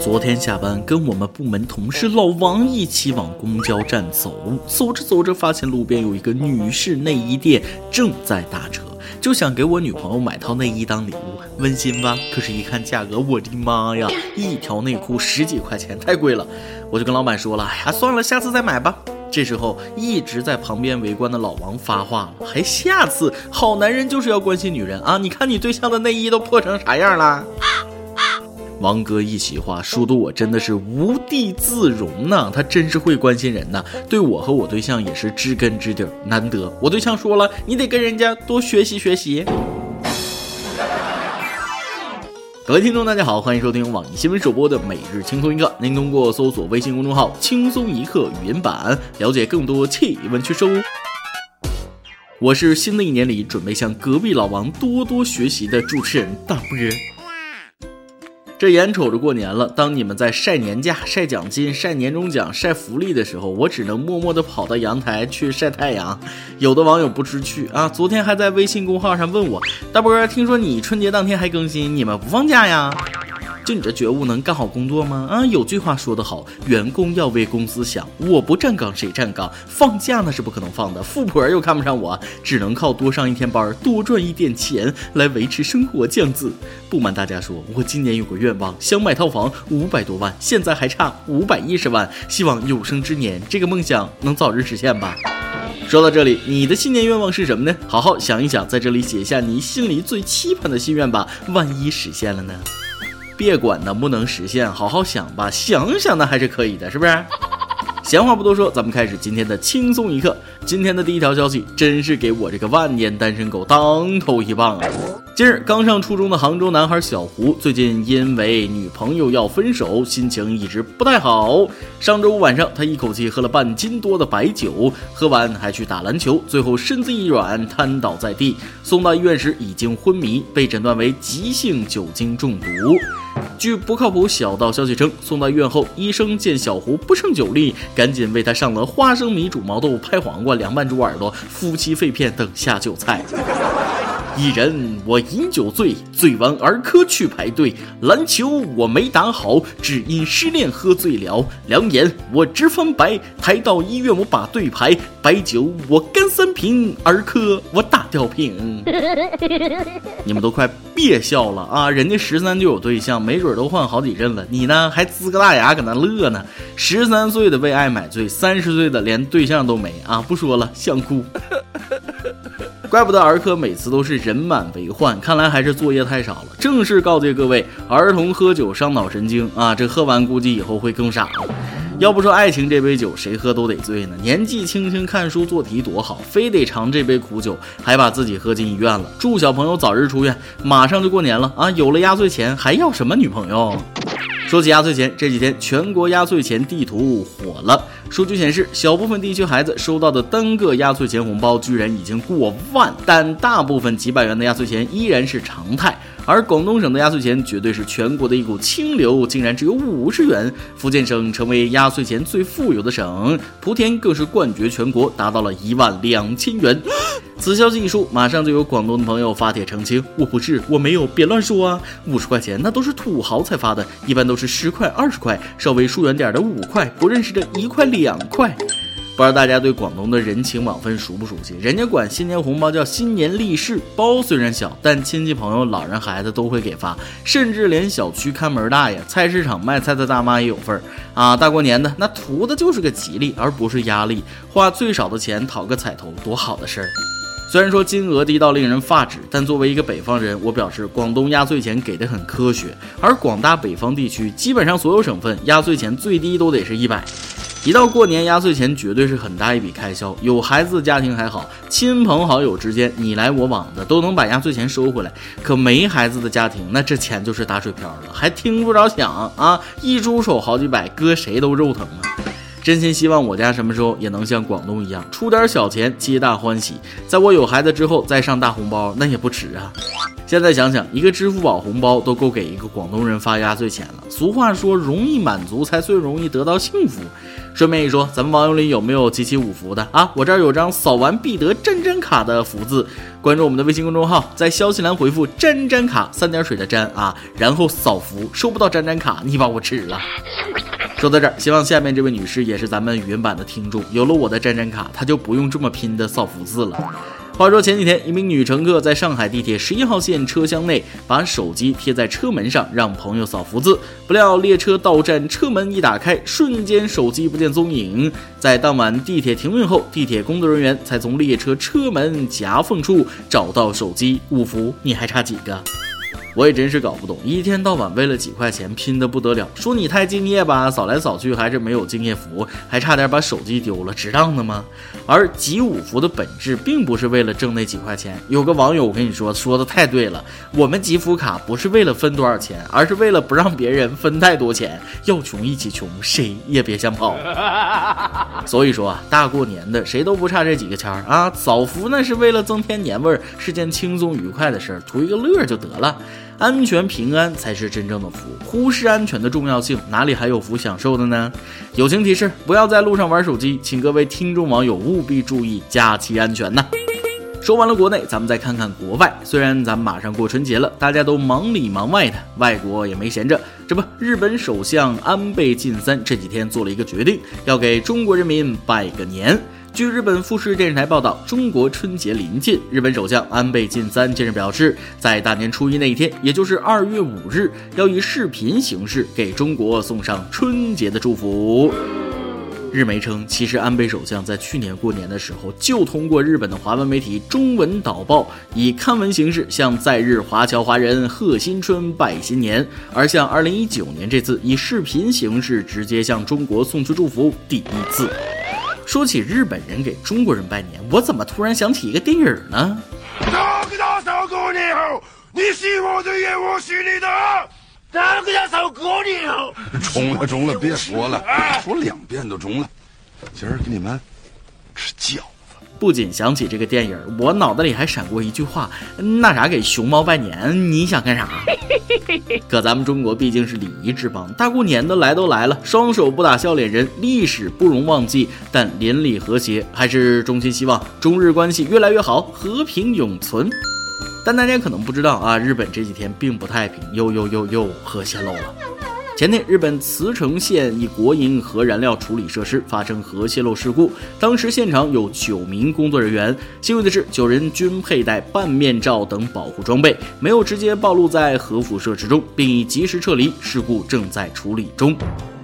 昨天下班跟我们部门同事老王一起往公交站走，走着走着发现路边有一个女士内衣店正在打折，就想给我女朋友买套内衣当礼物，温馨吧？可是，一看价格，我的妈呀，一条内裤十几块钱，太贵了！我就跟老板说了，哎呀，算了，下次再买吧。这时候，一直在旁边围观的老王发话了，还下次？好男人就是要关心女人啊！你看你对象的内衣都破成啥样了？王哥一席话说的我真的是无地自容呢，他真是会关心人呐，对我和我对象也是知根知底，难得。我对象说了，你得跟人家多学习学习。各位听众，大家好，欢迎收听网易新闻首播的每日轻松一刻。您通过搜索微信公众号“轻松一刻”语音版了解更多气温趋势。我是新的一年里准备向隔壁老王多多学习的主持人大波。这眼瞅着过年了，当你们在晒年假、晒奖金、晒年终奖、晒福利的时候，我只能默默地跑到阳台去晒太阳。有的网友不知趣啊，昨天还在微信公号上问我：“大波，听说你春节当天还更新，你们不放假呀？”就你这觉悟能干好工作吗？啊，有句话说得好，员工要为公司想，我不站岗谁站岗？放假那是不可能放的，富婆又看不上我，只能靠多上一天班，多赚一点钱来维持生活。这样子，不瞒大家说，我今年有个愿望，想买套房，五百多万，现在还差五百一十万，希望有生之年这个梦想能早日实现吧。说到这里，你的新年愿望是什么呢？好好想一想，在这里写下你心里最期盼的心愿吧，万一实现了呢？别管能不能实现，好好想吧，想想那还是可以的，是不是？闲话不多说，咱们开始今天的轻松一刻。今天的第一条消息，真是给我这个万年单身狗当头一棒啊！近日，刚上初中的杭州男孩小胡，最近因为女朋友要分手，心情一直不太好。上周五晚上，他一口气喝了半斤多的白酒，喝完还去打篮球，最后身子一软，瘫倒在地。送到医院时已经昏迷，被诊断为急性酒精中毒。据不靠谱小道消息称，送到医院后，医生见小胡不胜酒力，赶紧为他上了花生米煮毛豆、拍黄瓜、凉拌猪耳朵、夫妻肺片等下酒菜。一人我饮酒醉，醉完儿科去排队。篮球我没打好，只因失恋喝醉了。两眼我直翻白，抬到医院我把队排。白酒我干三瓶，儿科我打吊瓶。你们都快别笑了啊！人家十三就有对象，没准都换好几任了。你呢，还呲个大牙搁那乐呢？十三岁的为爱买醉，三十岁的连对象都没啊！不说了，想哭。怪不得儿科每次都是人满为患，看来还是作业太少了。正式告诫各位，儿童喝酒伤脑神经啊！这喝完估计以后会更傻。要不说爱情这杯酒谁喝都得醉呢？年纪轻轻看书做题多好，非得尝这杯苦酒，还把自己喝进医院了。祝小朋友早日出院。马上就过年了啊！有了压岁钱还要什么女朋友？说起压岁钱，这几天全国压岁钱地图火了。数据显示，小部分地区孩子收到的单个压岁钱红包居然已经过万，但大部分几百元的压岁钱依然是常态。而广东省的压岁钱绝对是全国的一股清流，竟然只有五十元。福建省成为压岁钱最富有的省，莆田更是冠绝全国，达到了一万两千元。此消息一出，马上就有广东的朋友发帖澄清：“我不是，我没有，别乱说啊！五十块钱那都是土豪才发的，一般都是十块、二十块，稍微疏远点的五块，不认识的一块、两块。”不知道大家对广东的人情往分熟不熟悉？人家管新年红包叫新年利是包，虽然小，但亲戚朋友、老人孩子都会给发，甚至连小区看门大爷、菜市场卖菜的大妈也有份儿啊！大过年的，那图的就是个吉利，而不是压力。花最少的钱讨个彩头，多好的事儿！虽然说金额低到令人发指，但作为一个北方人，我表示广东压岁钱给的很科学。而广大北方地区，基本上所有省份压岁钱最低都得是一百。一到过年，压岁钱绝对是很大一笔开销。有孩子的家庭还好，亲朋好友之间你来我往的都能把压岁钱收回来。可没孩子的家庭，那这钱就是打水漂了，还听不着响啊！一出手好几百，搁谁都肉疼啊！真心希望我家什么时候也能像广东一样，出点小钱皆大欢喜。在我有孩子之后再上大红包，那也不迟啊。现在想想，一个支付宝红包都够给一个广东人发压岁钱了。俗话说，容易满足才最容易得到幸福。顺便一说，咱们网友里有没有集齐五福的啊？我这儿有张扫完必得粘粘卡的福字。关注我们的微信公众号，在消息栏回复“粘粘卡”三点水的粘啊，然后扫福，收不到粘粘卡，你把我吃了。说到这儿，希望下面这位女士也是咱们语音版的听众，有了我的粘粘卡，她就不用这么拼的扫福字了。话说前几天，一名女乘客在上海地铁十一号线车厢内把手机贴在车门上，让朋友扫福字。不料列车到站，车门一打开，瞬间手机不见踪影。在当晚地铁停运后，地铁工作人员才从列车车门夹缝处找到手机。五福，你还差几个？我也真是搞不懂，一天到晚为了几块钱拼得不得了。说你太敬业吧，扫来扫去还是没有敬业福，还差点把手机丢了，值当的吗？而集五福的本质并不是为了挣那几块钱。有个网友我跟你说，说的太对了，我们集福卡不是为了分多少钱，而是为了不让别人分太多钱。要穷一起穷，谁也别想跑。所以说啊，大过年的谁都不差这几个钱儿啊。扫福那是为了增添年味儿，是件轻松愉快的事儿，图一个乐就得了。安全平安才是真正的福，忽视安全的重要性，哪里还有福享受的呢？友情提示：不要在路上玩手机，请各位听众网友务必注意假期安全呐。说完了国内，咱们再看看国外。虽然咱们马上过春节了，大家都忙里忙外的，外国也没闲着。这不，日本首相安倍晋三这几天做了一个决定，要给中国人民拜个年。据日本富士电视台报道，中国春节临近，日本首相安倍晋三近日表示，在大年初一那一天，也就是二月五日，要以视频形式给中国送上春节的祝福。日媒称，其实安倍首相在去年过年的时候，就通过日本的华文媒体中文导报，以刊文形式向在日华侨华人贺新春、拜新年，而像二零一九年这次以视频形式直接向中国送去祝福，第一次。说起日本人给中国人拜年，我怎么突然想起一个电影呢？大嫂过年好，你是我的，也我是你的。大嫂过年好。中了中了，别说了，说两遍都中了。今儿给你们吃饺。不仅想起这个电影，我脑袋里还闪过一句话：那啥，给熊猫拜年，你想干啥？可咱们中国毕竟是礼仪之邦，大过年的来都来了，双手不打笑脸人，历史不容忘记。但邻里和谐，还是衷心希望中日关系越来越好，和平永存。但大家可能不知道啊，日本这几天并不太平，又又又又核泄漏了。前天，日本茨城县一国营核燃料处理设施发生核泄漏事故，当时现场有九名工作人员，幸运的是，九人均佩戴半面罩等保护装备，没有直接暴露在核辐射之中，并已及时撤离。事故正在处理中。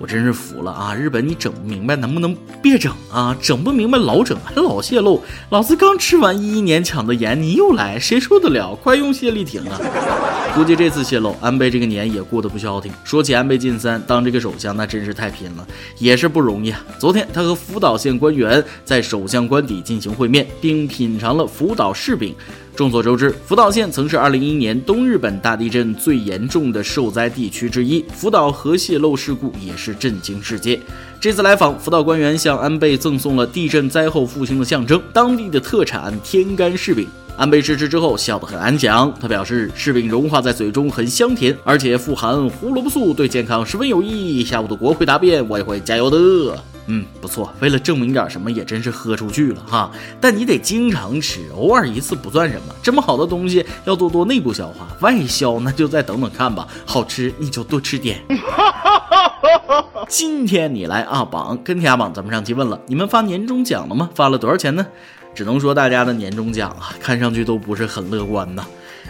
我真是服了啊！日本，你整不明白能不能别整啊？整不明白老整，还老泄露。老子刚吃完一一年抢的盐，你又来，谁受得了？快用谢丽婷啊！估计这次泄露，安倍这个年也过得不消停。说起安倍晋三当这个首相，那真是太拼了，也是不容易啊。昨天他和福岛县官员在首相官邸进行会面，并品尝了福岛柿饼。众所周知，福岛县曾是2011年东日本大地震最严重的受灾地区之一，福岛核泄漏事故也是震惊世界。这次来访，福岛官员向安倍赠送了地震灾后复兴的象征——当地的特产天干柿饼。安倍试吃之后笑得很安详，他表示柿饼融化在嘴中很香甜，而且富含胡萝卜素，对健康十分有益。下午的国会答辩，我也会加油的。嗯，不错。为了证明点什么，也真是喝出去了哈。但你得经常吃，偶尔一次不算什么。这么好的东西要多多内部消化，外销那就再等等看吧。好吃你就多吃点。今天你来阿榜跟天阿榜，咱们上期问了，你们发年终奖了吗？发了多少钱呢？只能说大家的年终奖啊，看上去都不是很乐观呐。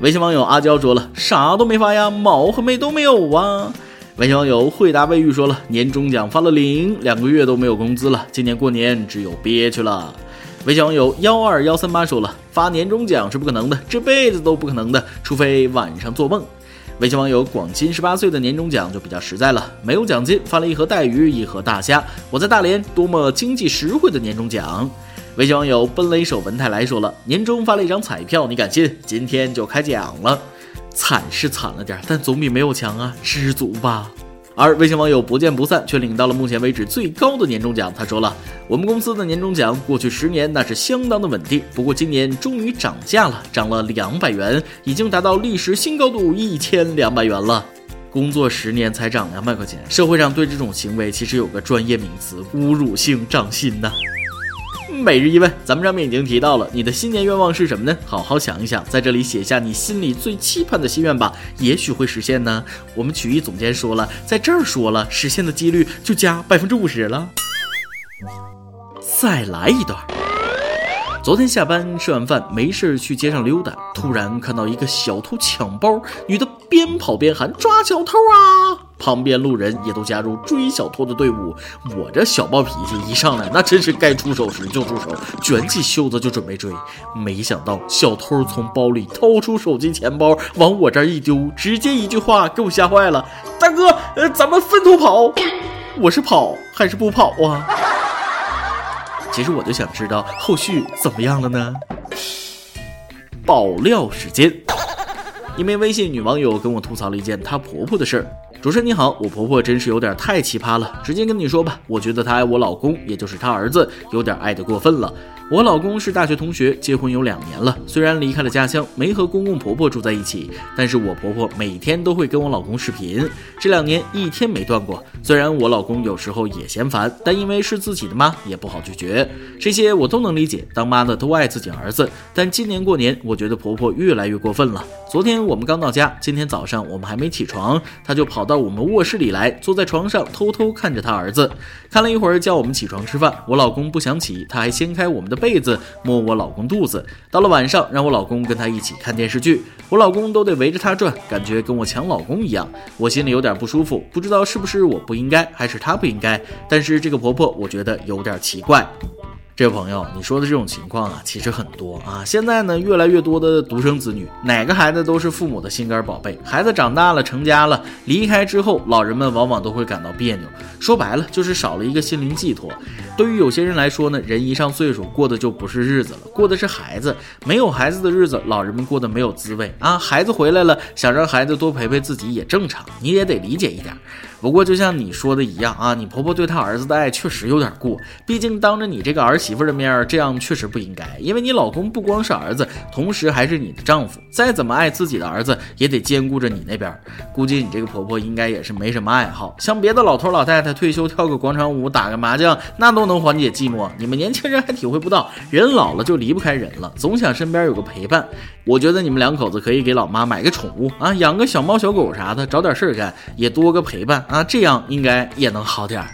微信网友阿娇说了，啥都没发呀，毛和妹都没有啊。微信网友惠达卫浴说了，年终奖发了零，两个月都没有工资了，今年过年只有憋屈了。微信网友幺二幺三八说了，发年终奖是不可能的，这辈子都不可能的，除非晚上做梦。微信网友广金十八岁的年终奖就比较实在了，没有奖金，发了一盒带鱼，一盒大虾。我在大连，多么经济实惠的年终奖！微信网友奔雷手文泰来说了，年终发了一张彩票，你敢信？今天就开奖了。惨是惨了点，但总比没有强啊！知足吧。而微信网友不见不散却领到了目前为止最高的年终奖。他说了：“我们公司的年终奖过去十年那是相当的稳定，不过今年终于涨价了，涨了两百元，已经达到历史新高度一千两百元了。工作十年才涨两百块钱，社会上对这种行为其实有个专业名词——侮辱性涨薪呐。”每日一问，咱们上面已经提到了，你的新年愿望是什么呢？好好想一想，在这里写下你心里最期盼的心愿吧，也许会实现呢。我们曲艺总监说了，在这儿说了，实现的几率就加百分之五十了。再来一段。昨天下班吃完饭，没事去街上溜达，突然看到一个小偷抢包，女的边跑边喊抓小偷啊！旁边路人也都加入追小偷的队伍。我这小暴脾气一上来，那真是该出手时就出手，卷起袖子就准备追。没想到小偷从包里掏出手机、钱包，往我这儿一丢，直接一句话给我吓坏了：“大哥，呃，咱们分头跑。”我是跑还是不跑啊？其实我就想知道后续怎么样了呢？爆料时间，一名微信女网友跟我吐槽了一件她婆婆的事儿。主持人你好，我婆婆真是有点太奇葩了，直接跟你说吧，我觉得她爱我老公，也就是她儿子，有点爱得过分了。我老公是大学同学，结婚有两年了。虽然离开了家乡，没和公公婆婆住在一起，但是我婆婆每天都会跟我老公视频，这两年一天没断过。虽然我老公有时候也嫌烦，但因为是自己的妈，也不好拒绝。这些我都能理解，当妈的都爱自己儿子。但今年过年，我觉得婆婆越来越过分了。昨天我们刚到家，今天早上我们还没起床，她就跑到我们卧室里来，坐在床上偷偷看着她儿子。看了一会儿，叫我们起床吃饭。我老公不想起，她还掀开我们的。被子摸我老公肚子，到了晚上让我老公跟他一起看电视剧，我老公都得围着他转，感觉跟我抢老公一样，我心里有点不舒服，不知道是不是我不应该，还是他不应该，但是这个婆婆我觉得有点奇怪。这位朋友，你说的这种情况啊，其实很多啊。现在呢，越来越多的独生子女，哪个孩子都是父母的心肝宝贝。孩子长大了，成家了，离开之后，老人们往往都会感到别扭。说白了，就是少了一个心灵寄托。对于有些人来说呢，人一上岁数，过的就不是日子了，过的是孩子。没有孩子的日子，老人们过得没有滋味啊。孩子回来了，想让孩子多陪陪自己也正常，你也得理解一点。不过，就像你说的一样啊，你婆婆对她儿子的爱确实有点过。毕竟当着你这个儿媳媳妇的面，这样确实不应该。因为你老公不光是儿子，同时还是你的丈夫，再怎么爱自己的儿子，也得兼顾着你那边。估计你这个婆婆应该也是没什么爱好，像别的老头老太太退休跳个广场舞、打个麻将，那都能缓解寂寞。你们年轻人还体会不到，人老了就离不开人了，总想身边有个陪伴。我觉得你们两口子可以给老妈买个宠物啊，养个小猫小狗啥的，找点事儿干，也多个陪伴。啊，这样应该也能好点儿。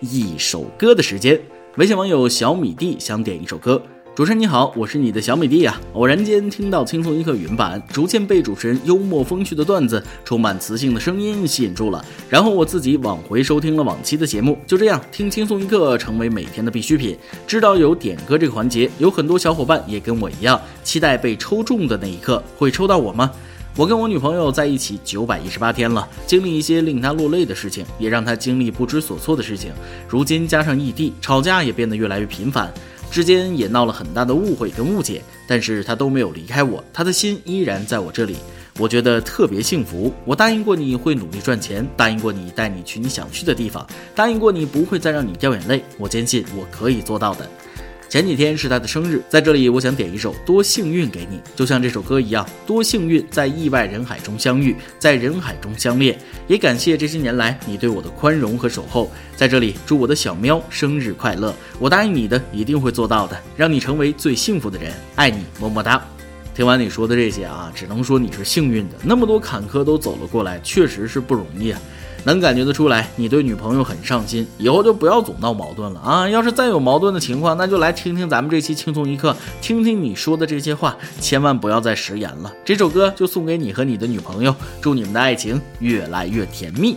一首歌的时间，微信网友小米弟想点一首歌。主持人你好，我是你的小米弟呀。偶然间听到轻松一刻云版，逐渐被主持人幽默风趣的段子、充满磁性的声音吸引住了。然后我自己往回收听了往期的节目，就这样听轻松一刻成为每天的必需品。知道有点歌这个环节，有很多小伙伴也跟我一样期待被抽中的那一刻，会抽到我吗？我跟我女朋友在一起九百一十八天了，经历一些令她落泪的事情，也让她经历不知所措的事情。如今加上异地，吵架也变得越来越频繁，之间也闹了很大的误会跟误解。但是她都没有离开我，她的心依然在我这里，我觉得特别幸福。我答应过你会努力赚钱，答应过你带你去你想去的地方，答应过你不会再让你掉眼泪。我坚信我可以做到的。前几天是他的生日，在这里我想点一首《多幸运》给你，就像这首歌一样，多幸运在意外人海中相遇，在人海中相恋。也感谢这些年来你对我的宽容和守候，在这里祝我的小喵生日快乐！我答应你的，一定会做到的，让你成为最幸福的人，爱你，么么哒。听完你说的这些啊，只能说你是幸运的，那么多坎坷都走了过来，确实是不容易啊。能感觉得出来，你对女朋友很上心，以后就不要总闹矛盾了啊！要是再有矛盾的情况，那就来听听咱们这期轻松一刻，听听你说的这些话，千万不要再食言了。这首歌就送给你和你的女朋友，祝你们的爱情越来越甜蜜。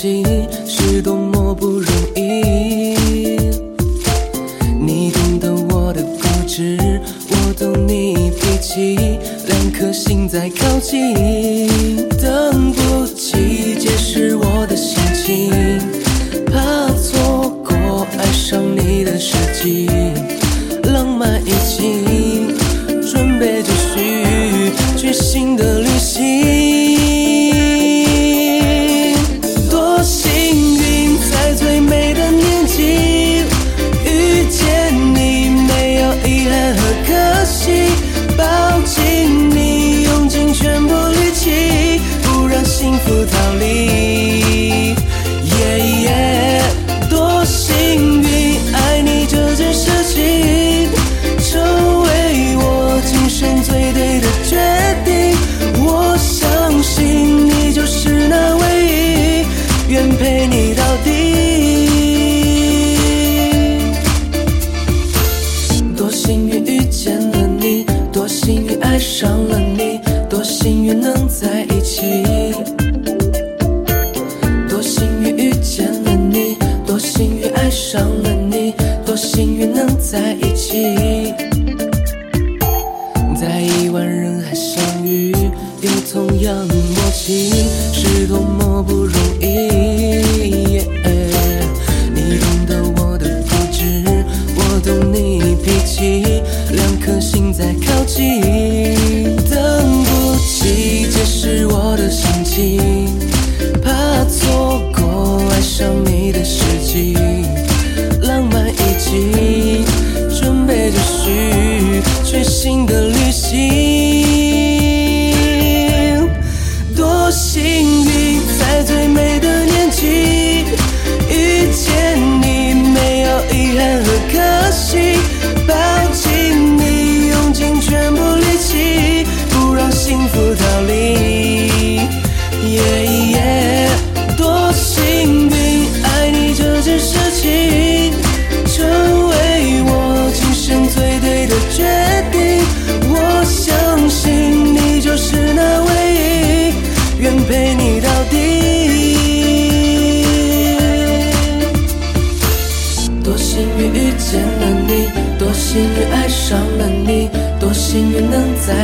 情是多么不容易，你懂得我的固执，我懂你脾气，两颗心在靠近，等不及解释我的心情，怕错过爱上你的时机，浪漫已经准备就绪，全新的旅行。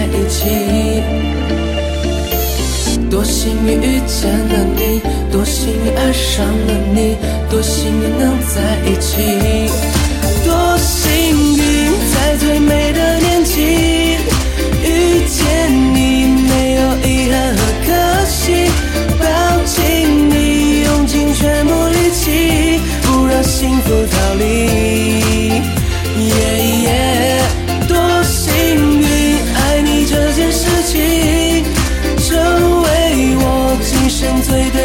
在一起。多幸运遇见了你多幸运爱上了你多幸运能在一起。多幸运在最美的年纪遇见你没有遗憾和可惜抱紧你用尽全部力气不让幸福逃离。对的